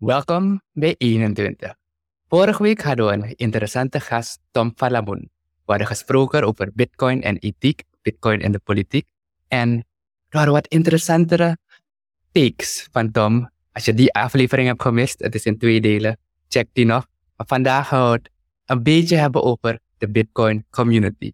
Welkom bij 21. Vorige week hadden we een interessante gast, Tom Falamun. We hadden gesproken over Bitcoin en ethiek, Bitcoin en de politiek. En er wat interessantere takes van Tom. Als je die aflevering hebt gemist, het is in twee delen, check die nog. Maar vandaag gaan we het een beetje hebben over de Bitcoin community.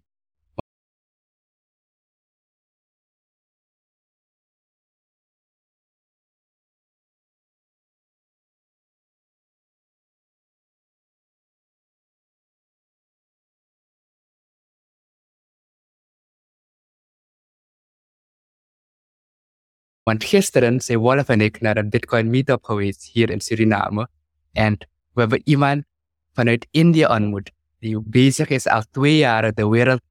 Want gisteren zijn Wolf en ik naar een Bitcoin meetup geweest hier in Suriname. En we hebben iemand vanuit India ontmoet die bezig is al twee jaar de wereld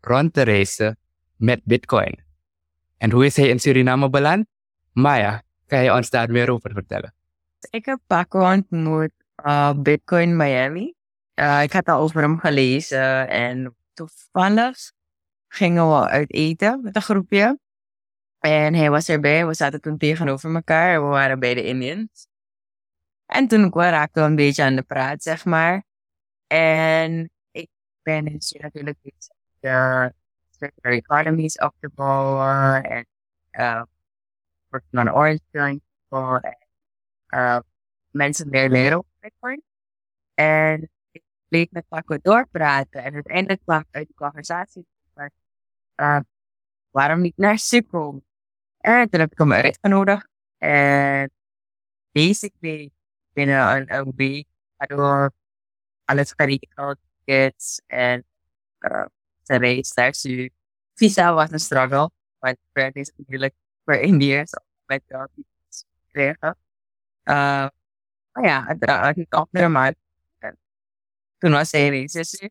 rond te reizen met Bitcoin. En hoe is hij in Suriname beland? Maya, kan je ons daar meer over vertellen? Ik heb Paco ontmoet uh, Bitcoin Miami. Uh, ik had al over hem gelezen en toevallig gingen we uit eten met een groepje. En hij was erbij. We zaten toen tegenover elkaar. We waren bij de Indians. En toen raakten we een beetje aan de praat, zeg maar. En ik ben natuurlijk bezig de circular economies op te bouwen. En uh, working on orange peeling en uh, mensen meer leren over Bitcoin. En ik bleef met Paco doorpraten. En uiteindelijk kwam uit de conversatie uh, waarom niet naar Sukkel? En toen heb ik hem uitgenodigd. En basically binnen een, een week hadden alles geregeld, tickets en uh, zijn reis naar Su. Visa was een struggle, want het is natuurlijk voor Indiërs met de visas kregen. Uh, maar ja, het ging op naar maand. Toen was hij reis.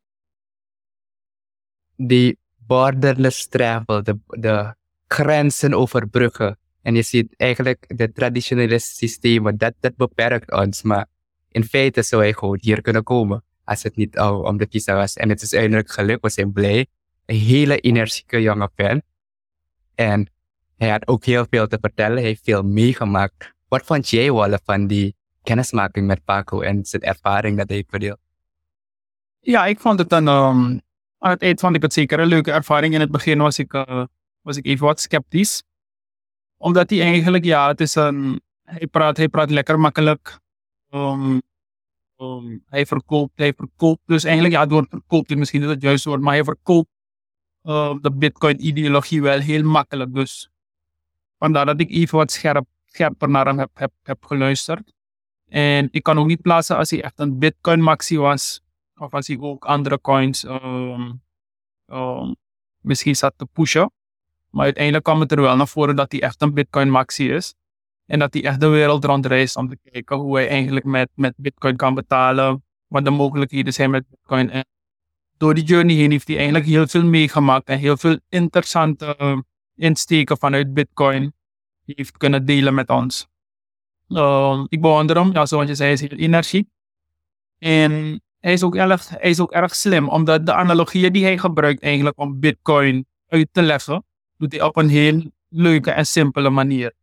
Die borderless travel, de, de grenzen overbruggen. En je ziet eigenlijk de traditionele systemen, dat, dat beperkt ons. Maar in feite zou hij gewoon hier kunnen komen als het niet al om de visa was. En het is eindelijk gelukt, we zijn blij. Een hele energieke jonge fan. En hij had ook heel veel te vertellen, hij heeft veel meegemaakt. Wat vond jij, Walle, van die kennismaking met Paco en zijn ervaring dat hij verdeelt? Ja, ik vond het dan, um, aan het eind vond ik het zeker een leuke ervaring. In het begin was ik, uh, was ik even wat sceptisch. Omdat hij eigenlijk, ja, het is een, hij praat, hij praat lekker makkelijk. Um, um, hij verkoopt, hij verkoopt. Dus eigenlijk, ja, door verkoopt is misschien niet het juiste woord, maar hij verkoopt uh, de Bitcoin-ideologie wel heel makkelijk. Dus vandaar dat ik even wat scherp, scherper naar hem heb, heb, geluisterd. En ik kan ook niet plaatsen als hij echt een Bitcoin-maxi was, of als hij ook andere coins misschien zat te pushen. Maar uiteindelijk kwam het er wel naar voren dat hij echt een Bitcoin maxi is. En dat hij echt de wereld rondreist om te kijken hoe hij eigenlijk met, met Bitcoin kan betalen. Wat de mogelijkheden zijn met Bitcoin. En door die journey heen heeft hij eigenlijk heel veel meegemaakt. En heel veel interessante uh, insteken vanuit Bitcoin heeft kunnen delen met ons. Uh, ik bewonder hem, ja, zoals je zei, hij is heel energiek. En hij is, ook erg, hij is ook erg slim, omdat de analogieën die hij gebruikt eigenlijk om Bitcoin uit te leggen, doet hij op een heel leuke en simpele manier.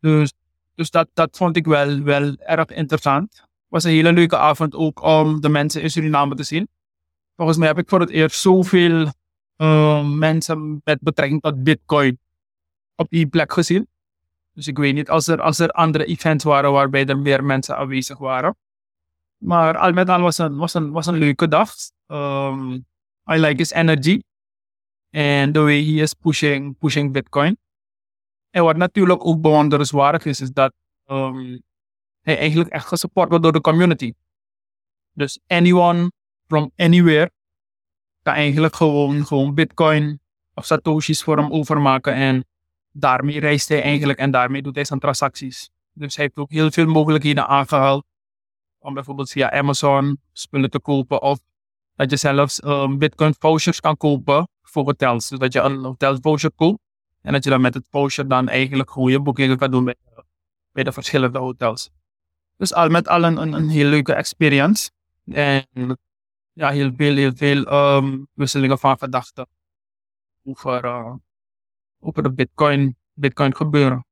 Dus, dus dat, dat vond ik wel, wel erg interessant. Het was een hele leuke avond ook om de mensen in Suriname te zien. Volgens mij heb ik voor het eerst zoveel uh, mensen met betrekking tot Bitcoin op die plek gezien. Dus ik weet niet als er, als er andere events waren waarbij er meer mensen aanwezig waren. Maar al met al was een, was een, was een leuke dag. Um, I like his energy. And the way he is pushing, pushing Bitcoin. En wat natuurlijk ook bewonderenswaardig is, is dat um, hij eigenlijk echt gesupport wordt door de community. Dus anyone from anywhere kan eigenlijk gewoon, gewoon Bitcoin of Satoshis voor hem overmaken. En daarmee reist hij eigenlijk en daarmee doet hij zijn transacties. Dus hij heeft ook heel veel mogelijkheden aangehaald om bijvoorbeeld via Amazon spullen te kopen of dat je zelfs um, Bitcoin vouchers kan kopen voor hotels. Dus dat je een hotel voucher koopt en dat je dan met het voucher dan eigenlijk goede boekingen kan doen bij, de verschillende hotels. Dus al met al een, een, heel leuke experience. En ja, heel veel, heel veel um, wisselingen van gedachten over, uh, over de Bitcoin, Bitcoin gebeuren.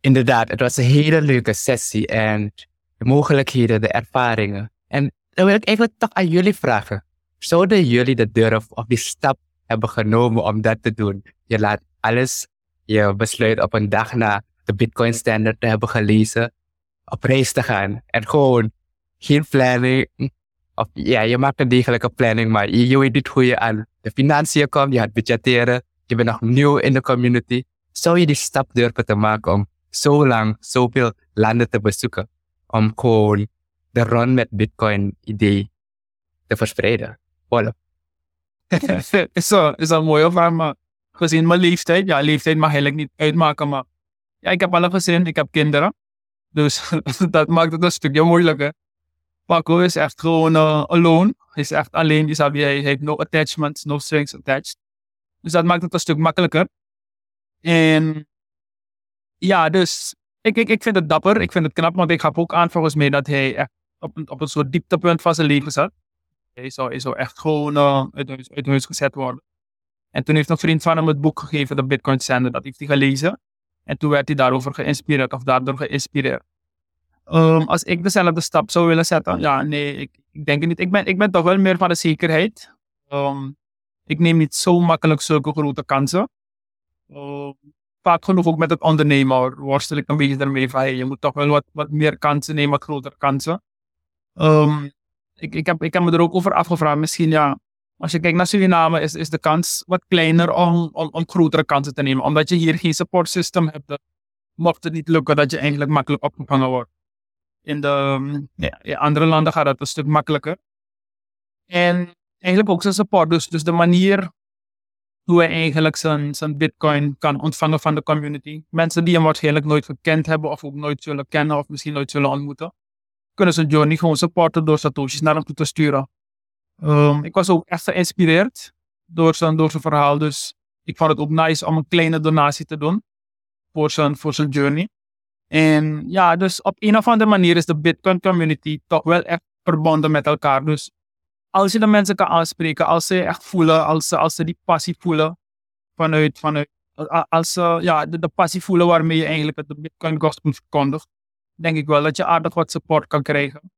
inderdaad, het was een hele leuke sessie en de mogelijkheden, de ervaringen. En dan wil ik eigenlijk toch aan jullie vragen. Zouden jullie de durf of die stap hebben genomen om dat te doen? Je laat alles, je besluit op een dag na de Bitcoin Standard te hebben gelezen, op reis te gaan en gewoon geen planning. Of ja, je maakt een degelijke planning, maar je, je weet niet hoe je aan de financiën komt, je gaat budgetteren, je bent nog nieuw in de community. Zou je die stap durven te maken om zo lang zoveel landen te bezoeken? Om gewoon de run met Bitcoin idee te verspreiden. Voilà. is, zo, is een mooie vraag, maar gezien mijn leeftijd, ja, leeftijd mag eigenlijk niet uitmaken, maar ja, ik heb al een gezin, ik heb kinderen. Dus dat maakt het een stukje moeilijker. Paco is echt gewoon uh, alone. Hij is echt alleen, dus hij, heeft no attachments, no strings attached. Dus dat maakt het een stuk makkelijker. En ja, dus ik, ik, ik vind het dapper, ik vind het knap, want ik gaf ook aan volgens dat hij echt op een, op een soort dieptepunt van zijn leven zat. Hij zou, hij zou echt gewoon uh, uit, huis, huis gezet worden. En toen heeft een vriend van hem het boek gegeven, de Bitcoin Standard, dat heeft hij gelezen. En toen werd hij daarover geïnspireerd, of daardoor geïnspireerd. Um, als ik dezelfde stap zou willen zetten, ja, nee, ik, ik denk het niet. Ik ben, ik ben toch wel meer van de zekerheid. Um, ik neem niet zo makkelijk zulke grote kansen. Um, vaak genoeg ook met het ondernemen worstel ik een beetje daarmee van je moet toch wel wat, wat meer kansen nemen, wat grotere kansen. Um, ik, ik, heb, ik heb me er ook over afgevraagd, misschien ja, als je kijkt naar Suriname is, is de kans wat kleiner om, om, om grotere kansen te nemen. Omdat je hier geen support system hebt, mocht het niet lukken dat je eigenlijk makkelijk opgevangen wordt. In de ja, in andere landen gaat dat een stuk makkelijker. En eigenlijk ook zijn support, dus, dus de manier hoe hij eigenlijk zijn, zijn bitcoin kan ontvangen van de community. Mensen die hem waarschijnlijk nooit gekend hebben of ook nooit zullen kennen of misschien nooit zullen ontmoeten. Kunnen zijn journey gewoon supporten door satoshis naar hem toe te sturen. Um, ik was ook echt geïnspireerd door zijn, door zijn verhaal. Dus ik vond het ook nice om een kleine donatie te doen voor zijn, voor zijn journey. En ja, dus op een of andere manier is de Bitcoin community toch wel echt verbonden met elkaar. Dus als je de mensen kan aanspreken, als ze echt voelen, als ze, als ze die passie voelen vanuit, vanuit als ze ja, de, de passie voelen waarmee je eigenlijk het Bitcoin gospel verkondigt, denk ik wel dat je aardig wat support kan krijgen.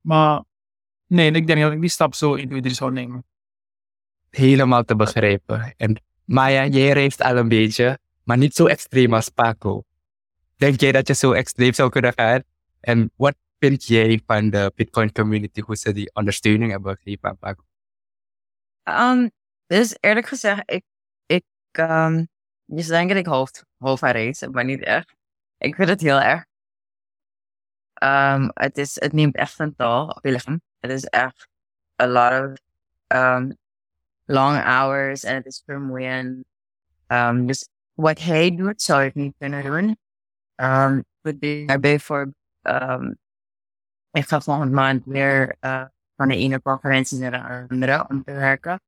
Maar nee, ik denk dat ik die stap zo individueel zou nemen. Helemaal te begrijpen. En Maya, jij reist al een beetje, maar niet zo extreem als Paco. Denk jij dat je zo extreem zou kunnen gaan? En wat vind jij van de Bitcoin community, hoe ze die ondersteuning hebben gegeven aan Paco? Um, dus eerlijk gezegd, ik, ik um, je zou denken dat ik hoofd, hoofd aan race, maar niet echt. Ik vind het heel erg. Um, het, is, het neemt echt een toll op je lichaam. Het is echt a lot of um, long hours en het is vermoeiend. Um, dus wat hij doet, zou ik niet kunnen doen. Um, daarbij voor um, ik ga volgende maand weer uh, van de ene conferentie naar de andere om te werken.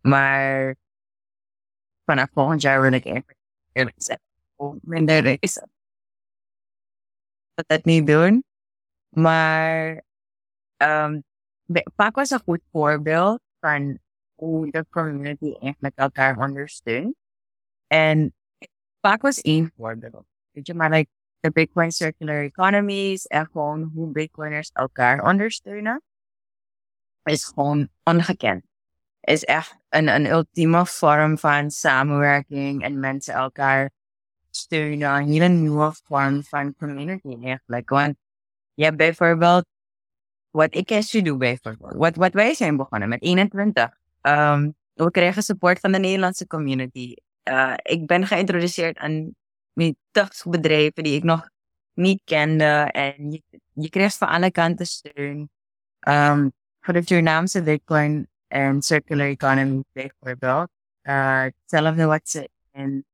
Maar vanaf volgend jaar wil ik eigenlijk eerlijk minder reizen. Dat niet doen. Maar um, was een goed voorbeeld van hoe de community eigenlijk elkaar ondersteunt. En Pac was één voorbeeld. Weet je, maar like, de Bitcoin Circular Economies en gewoon hoe Bitcoiners elkaar ondersteunen, is gewoon ongekend. Is echt een, een ultieme vorm van samenwerking en mensen elkaar steunen. Een hele nieuwe vorm van community eigenlijk. Want je hebt bijvoorbeeld, wat ik en doe bijvoorbeeld, wat, wat wij zijn begonnen met 21. Um, we kregen support van de Nederlandse community. Uh, ik ben geïntroduceerd aan met bedrijven die ik nog niet kende. En je, je kreeg van alle kanten steun. Um, voor de Surinaamse Bitcoin en Circular Economy bijvoorbeeld. Uh, hetzelfde wat ze in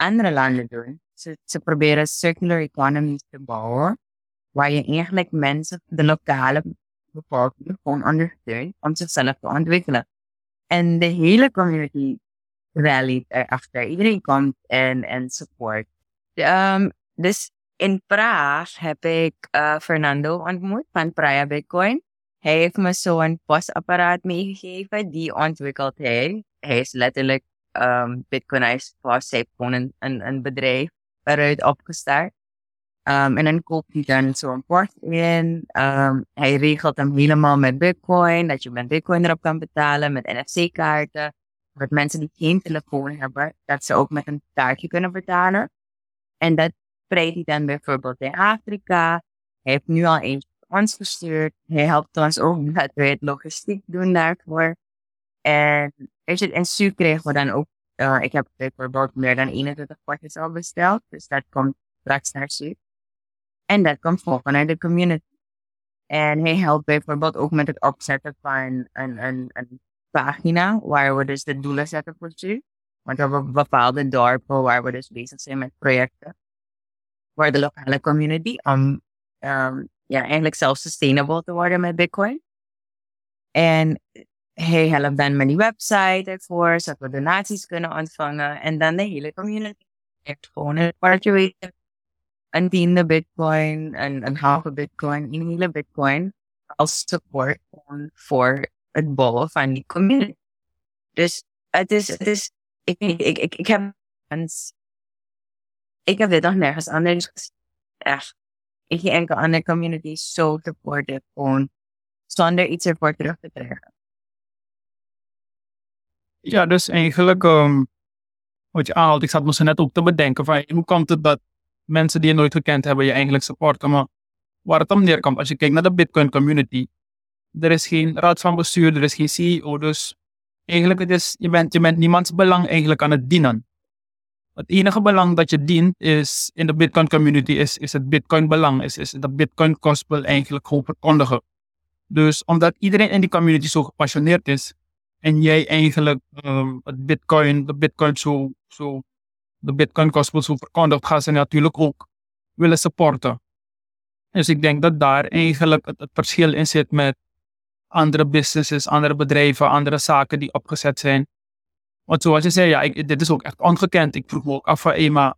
andere landen doen. Ze, proberen circular economies te bouwen. Waar je eigenlijk mensen, de lokale bevolking, gewoon ondersteunt om zichzelf te ontwikkelen. En de hele community rallied erachter. Iedereen komt en, en support. Um, dus in Praag heb ik uh, Fernando ontmoet van Praia Bitcoin. Hij heeft me zo'n postapparaat meegegeven. Die ontwikkelt hij. Hij is letterlijk um, Bitcoinized post. Hij heeft een, een, een bedrijf eruit opgestart. Um, en dan koopt hij dan zo'n port in. Hij regelt hem helemaal met Bitcoin, dat je met Bitcoin erop kan betalen, met NFC-kaarten. Voor mensen die geen telefoon hebben, dat ze ook met een kaartje kunnen betalen. En dat spreidt hij dan bijvoorbeeld in Afrika. Hij heeft nu al eentje ons gestuurd. Hij helpt ons ook dat we het logistiek doen daarvoor. En weet je, en Su kregen we dan ook. Uh, ik heb bijvoorbeeld meer dan 21 potjes al besteld. Dus dat komt straks naar Su. En dat komt gewoon vanuit de community. En hij helpt bijvoorbeeld ook met het opzetten van een, pagina waar we dus de doelen zetten voor Su. Want we hebben bepaalde dorpen waar we dus bezig zijn met projecten. Waar de lokale community om um, ja, eigenlijk self-sustainable te worden met Bitcoin. En hij helpt dan met die website ervoor, zodat we donaties kunnen ontvangen. En dan de hele community heeft gewoon een weten. Een tiende bitcoin, een, een halve bitcoin, een hele bitcoin. Als support voor het bouwen van die community. Dus het is, het is, ik, ik, ik, ik, ik heb, ik heb dit nog nergens anders gezien. Echt geen enkel andere community zo supportive gewoon zonder iets ervoor terug te krijgen. Ja, dus eigenlijk um, wat je aanhaalt, ik zat me net ook te bedenken van hoe komt het dat mensen die je nooit gekend hebben je eigenlijk supporten, maar waar het om neerkomt, als je kijkt naar de Bitcoin community, er is geen raad van bestuur, er is geen CEO, dus eigenlijk het is, je, bent, je bent niemands belang eigenlijk aan het dienen. Het enige belang dat je dient is in de Bitcoin community is, is het Bitcoin belang, is, is de Bitcoin gospel eigenlijk gewoon verkondigen. Dus omdat iedereen in die community zo gepassioneerd is en jij eigenlijk um, het Bitcoin, de Bitcoin zo, zo, de Bitcoin gospel zo verkondigt, gaan ze natuurlijk ook willen supporten. Dus ik denk dat daar eigenlijk het, verschil in zit met andere businesses, andere bedrijven, andere zaken die opgezet zijn. Want zoals je zei, ja, ik, dit is ook echt ongekend. Ik vroeg me ook af van, hé, maar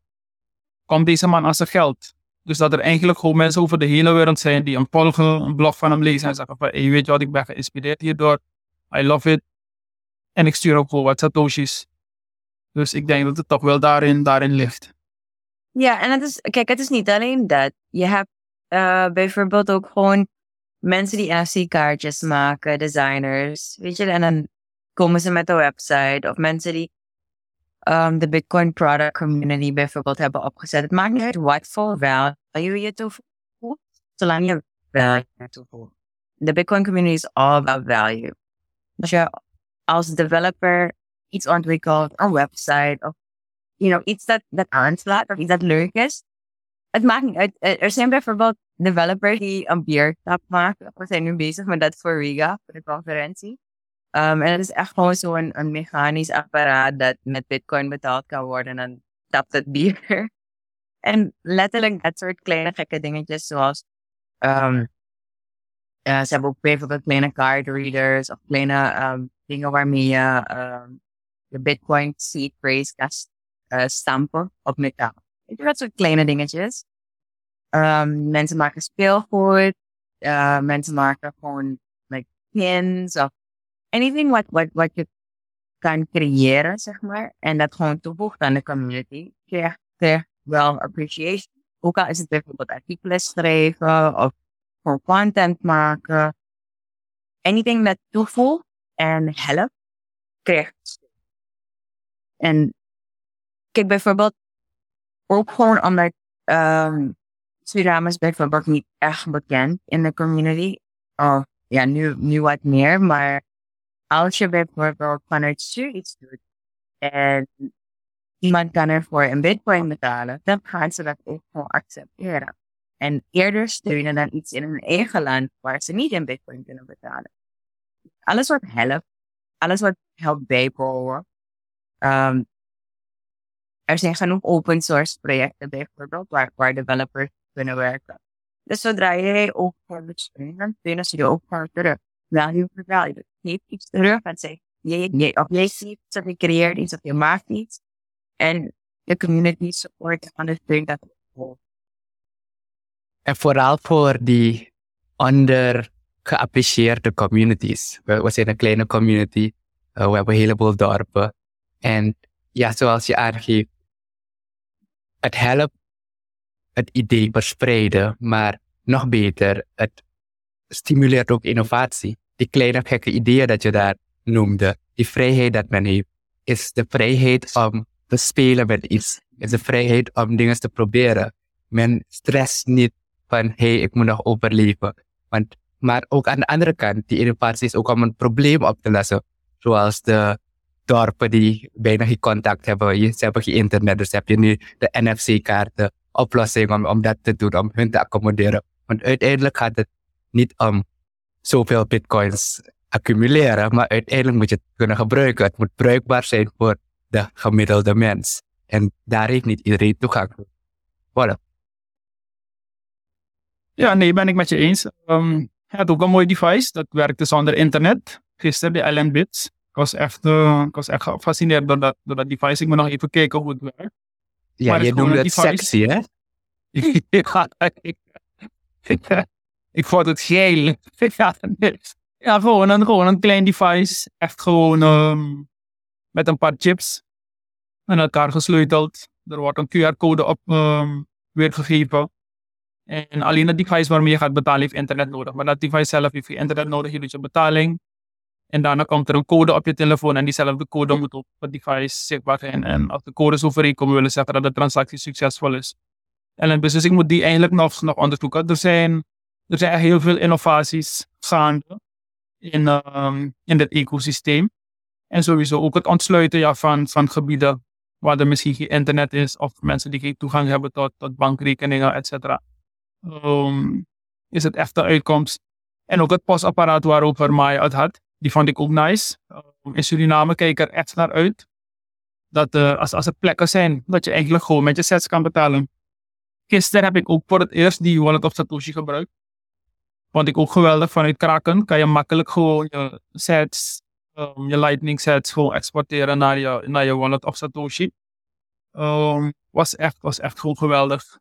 komt deze man aan zijn geld? Dus dat er eigenlijk gewoon mensen over de hele wereld zijn die een volgen, een blog van hem lezen en zeggen van, hey, weet je wat, ik ben geïnspireerd hierdoor. I love it. En ik stuur ook gewoon wat satoshis. Dus ik denk dat het toch wel daarin, daarin ligt. Ja, en het is, kijk, het is niet alleen dat. Je hebt uh, bijvoorbeeld ook gewoon mensen die NFC-kaartjes maken, designers, weet je, en dan komen ze met een website of mensen die um, de Bitcoin product community bijvoorbeeld hebben opgezet. Het maakt niet uit wat voor value je toevoegt, zolang je value toevoegt. De Bitcoin community is all about value. Als je als developer iets ontwikkelt, een website of you know, iets dat, dat aanslaat of iets dat leuk is. Het maakt niet uit. Er zijn bijvoorbeeld developers die een biertap maken. We zijn nu bezig met dat voor Riga, voor de conferentie. Um, en het is echt gewoon zo'n een mechanisch apparaat dat met bitcoin betaald kan worden. En dan tapt het bier. en letterlijk dat soort kleine gekke dingetjes zoals... Um, ze hebben ook bijvoorbeeld kleine card readers of kleine um, dingen waarmee je um, je bitcoin seed phrase kan uh, stampen op metaal. Dat soort kleine dingetjes. Um, mensen maken speelgoed. Uh, mensen maken gewoon like pins of anything wat, wat, wat je kan creëren, zeg maar, en dat gewoon toevoegt aan de community, krijg je wel appreciation. Ook al is het bijvoorbeeld artikelen schrijven of gewoon content maken. Anything dat toevoegt en helpt, krijgt En kijk bijvoorbeeld ook gewoon omdat um, Suriname is bijvoorbeeld niet echt bekend in de community. Of ja, nu, nu wat meer, maar als je bijvoorbeeld vanuit stuur iets doet en iemand kan ervoor een bitcoin betalen, dan gaan ze dat ook gewoon accepteren. En eerder steunen dan iets in hun eigen land waar ze niet in bitcoin kunnen betalen. Alles wat helpt, alles wat helpt bijbouwen. Um, er zijn genoeg open source projecten bijvoorbeeld waar, waar developers kunnen werken. Dus zodra jij ook voor steunen, dan steunen ze je ook voor terug value for value. Geef iets terug en zeg, je, je, of jij ziet iets of je creëert iets of je maakt iets. En de community support ondersteunt dat. En vooral voor die ondergeapprecieerde communities. We, zijn een kleine community. Uh, we hebben een heleboel dorpen. En ja, zoals je aangeeft, het helpt het idee verspreiden, maar nog beter, het stimuleert ook innovatie. Die kleine gekke ideeën dat je daar noemde, die vrijheid dat men heeft, is de vrijheid om te spelen met iets. Is de vrijheid om dingen te proberen. Men stress niet van, hey, ik moet nog overleven. Want, maar ook aan de andere kant, die innovatie is ook om een probleem op te lossen. Zoals de dorpen die bijna geen contact hebben. Je, ze hebben geen internet, dus heb je nu de NFC-kaarten oplossing om, om dat te doen, om hun te accommoderen. Want uiteindelijk gaat het niet om zoveel bitcoins accumuleren, maar uiteindelijk moet je het kunnen gebruiken. Het moet bruikbaar zijn voor de gemiddelde mens. En daar heeft niet iedereen toegang toe. Voilà. Ja, nee, ben ik met je eens. Um, hij had ook een mooi device, dat werkte zonder internet. Gisteren, de LN Bits. Ik was echt, uh, ik was echt gefascineerd door dat, door dat device. Ik moet nog even kijken hoe het werkt. Ja, je noemde het sexy, hè? ja, ik, ik, ik vond het geil. ja, ja, gewoon een, gewoon een klein device. Echt gewoon um, met een paar chips aan elkaar gesleuteld. Er wordt een QR-code op um, weergegeven. En alleen het device waarmee je gaat betalen heeft internet nodig. Maar dat device zelf heeft geen internet nodig. Je doet je betaling. En daarna komt er een code op je telefoon. En diezelfde code moet op het device zichtbaar zijn. En als de code is overeenkomen, willen zeggen dat de transactie succesvol is. En een beslissing moet die eigenlijk nog, nog onderzoeken. Er zijn, er zijn heel veel innovaties gaande in, um, in dit ecosysteem. En sowieso ook het ontsluiten ja, van, van gebieden waar er misschien geen internet is of mensen die geen toegang hebben tot, tot bankrekeningen, et cetera. Um, is het echt de uitkomst. En ook het postapparaat waarover Maya het had, die vond ik ook nice. Um, in Suriname kijk ik er echt naar uit. Dat uh, als, als er plekken zijn dat je eigenlijk gewoon met je sets kan betalen. Gisteren heb ik ook voor het eerst die wallet of Satoshi gebruikt. Vond ik ook geweldig. Vanuit Kraken kan je makkelijk gewoon je sets, um, je lightning sets gewoon exporteren naar je, naar je wallet of Satoshi. Was, echt, was echt gewoon geweldig.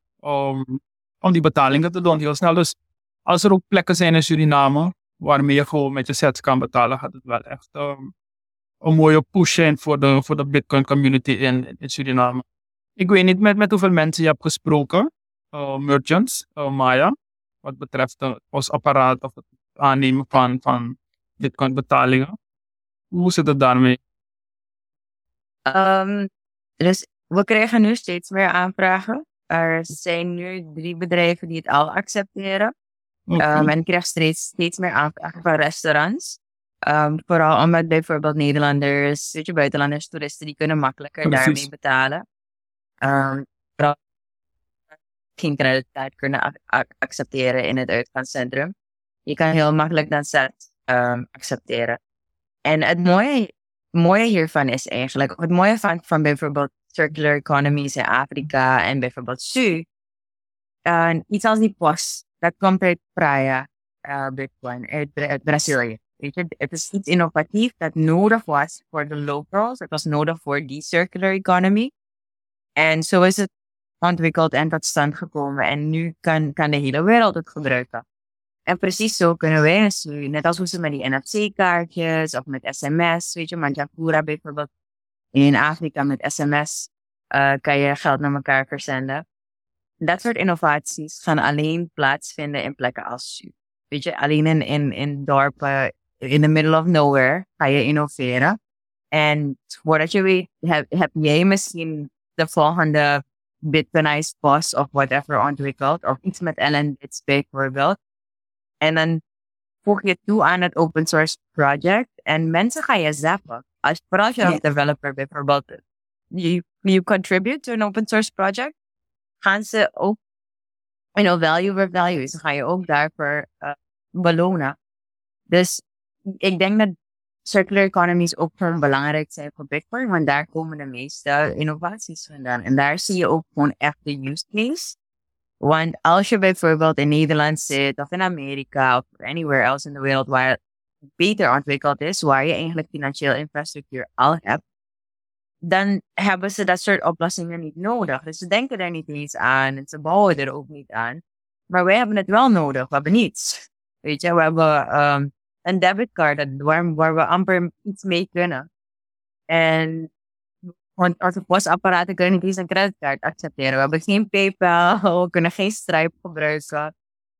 Om die betalingen te doen heel snel. Dus als er ook plekken zijn in Suriname waarmee je gewoon met je sets kan betalen, gaat het wel echt um, een mooie push zijn voor de, voor de Bitcoin community in, in Suriname. Ik weet niet met, met hoeveel mensen je hebt gesproken, uh, merchants, uh, Maya, wat betreft het postapparaat of het aannemen van, van Bitcoin betalingen. Hoe zit het daarmee? Um, dus we krijgen nu steeds meer aanvragen. Er zijn nu drie bedrijven die het al accepteren. Okay. Um, en ik krijg steeds, steeds meer aanvragen van restaurants. Um, vooral omdat bijvoorbeeld Nederlanders, weet je, buitenlanders, toeristen, die kunnen makkelijker Precies. daarmee betalen. Um, geen creditcard kunnen accepteren in het uitgaanscentrum. Je kan heel makkelijk dan zelf um, accepteren. En het mooie, mooie hiervan is eigenlijk, het mooie van, van bijvoorbeeld circular economies in Afrika en bijvoorbeeld SU, uh, iets als die post, dat komt uit Praia, uh, Bitcoin, uit, uit Brazilië. Weet je, het is iets innovatief dat nodig was voor de locals. Het was nodig voor die circular economy. En zo is het ontwikkeld en tot stand gekomen. En nu kan, kan de hele wereld het gebruiken. En precies zo kunnen wij net als hoe ze met die NFC-kaartjes of met sms, weet je, Manjapura bijvoorbeeld, in Afrika met sms uh, kan je geld naar elkaar verzenden. Dat soort innovaties gaan alleen plaatsvinden in plekken als. Weet je, alleen in, in, in dorpen, in the middle of nowhere, ga je innoveren. En voordat je weet, heb, heb jij misschien de volgende Bitcoinized boss of whatever ontwikkeld. Of iets met LN Bits bijvoorbeeld. En dan voeg je toe aan het open source project. En mensen gaan je zappen. Als, vooral als je als developer bijvoorbeeld, you, you contribute to an open source project, gaan ze ook, you know, value for value. Dan ga je ook daarvoor uh, belonen. Dus ik denk dat circular economies ook gewoon belangrijk zijn voor Bitcoin, want daar komen de meeste innovaties vandaan. En daar zie je ook gewoon echt de use case. Want als je bijvoorbeeld in Nederland zit, of in Amerika, of anywhere else in de wereld waar beter ontwikkeld is, waar je eigenlijk financiële infrastructuur al hebt, dan hebben ze dat soort oplossingen niet nodig. Dus ze denken er niet eens aan en ze bouwen er ook niet aan. Maar wij hebben het wel nodig. We hebben niets. Weet je, we hebben um, een debitcard waar, waar we amper iets mee kunnen. En Want onze postapparaten kunnen niet eens een creditcard accepteren. We hebben geen PayPal, we kunnen geen Stripe gebruiken.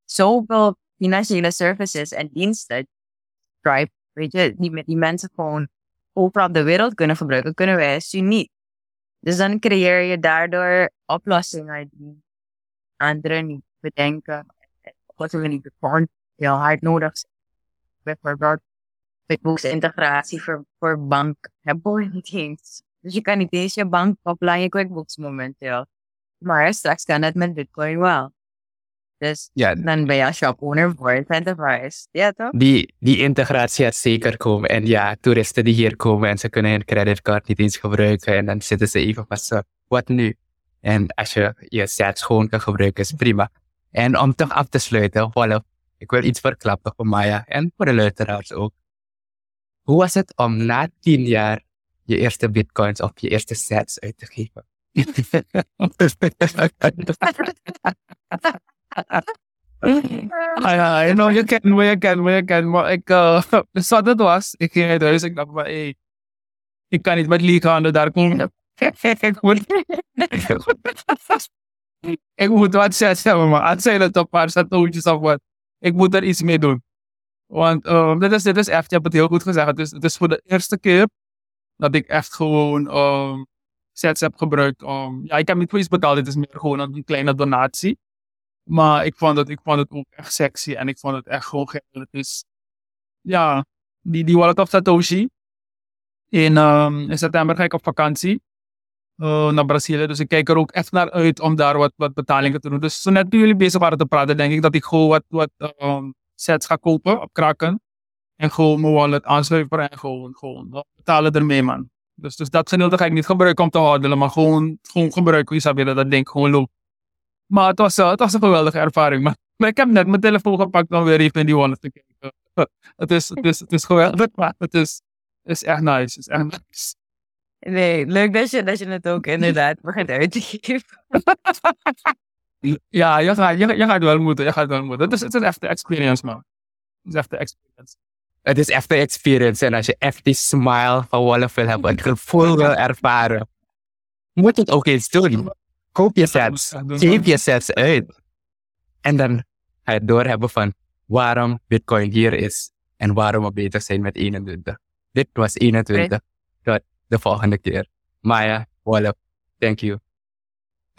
Zoveel financiële services en diensten, Weet je, die die mensen gewoon overal op de wereld kunnen gebruiken, kunnen wij als niet. Dus dan creëer je daardoor oplossingen die anderen niet bedenken. We niet gewoon heel hard nodig zijn. Bijvoorbeeld QuickBooks integratie voor, voor bank hebben. Dus je kan niet eens je bank aan je QuickBooks momenteel. Maar straks kan het met Bitcoin wel. Dus Ja, dan ben je als shop owner voor Enterprise. Ja, toch? die, die integratie gaat zeker komen. En ja, toeristen die hier komen en ze kunnen hun creditcard niet eens gebruiken. En dan zitten ze even van zo, wat nu? En als je je sets gewoon kan gebruiken, is prima. En om toch af te sluiten, Wolf, ik wil iets verklappen voor Maya en voor de luisteraars ook. Hoe was het om na tien jaar je eerste bitcoins of je eerste sets uit te geven? Ja, je kent me, je kent je kent. Ik, uh, dus het was, ik ging ik dacht van, ik kan niet met Lee gaan, dus daar kom ik. moet, ik moet wat hebben, maar het zijn het een paar satootjes of wat. Ik moet er iets mee doen. Want um, dit, is, dit is echt, je hebt het heel goed gezegd, is, het is voor de eerste keer dat ik echt gewoon um, sets heb gebruikt. ja, ik heb niet voor iets betaald, dit is meer gewoon een kleine donatie. Maar ik vond, het, ik vond het ook echt sexy en ik vond het echt gewoon geil. Het is, ja, die, die wallet of Satoshi. In, um, in september ga ik op vakantie uh, naar Brazilië. Dus ik kijk er ook echt naar uit om daar wat, wat betalingen te doen. Dus zo net toen jullie bezig waren te praten, denk ik dat ik gewoon wat, wat um, sets ga kopen op Kraken. En gewoon mijn wallet aansluiten en gewoon, gewoon betalen ermee, man. Dus, dus dat gedeelte ga ik niet gebruiken om te houden, maar gewoon, gewoon gebruiken. Isabella, dat denk ik gewoon loopt. Maar het was, uh, het was een geweldige ervaring. Maar, maar ik heb net mijn telefoon gepakt om weer even in die wallet te kijken. het, is, het, is, het is geweldig, maar het is, het is echt nice. Het is echt nice. Nee, leuk dat je, dat je het ook inderdaad begint uit te geven. ja, je gaat, je, je gaat wel moeten. Je gaat wel moeten. Het is, het is echt de experience, man. Het is echt de experience. Het is echt de experience. En als je echt die smile van Wolf wil hebben, het gevoel wil ervaren, moet je het ook eens doen. Koop je sets, geef je sets uit. En dan ga je doorhebben van waarom Bitcoin hier is en waarom we beter zijn met 21. Dit was 21. Tot de volgende keer. Maya, Wolf, thank you.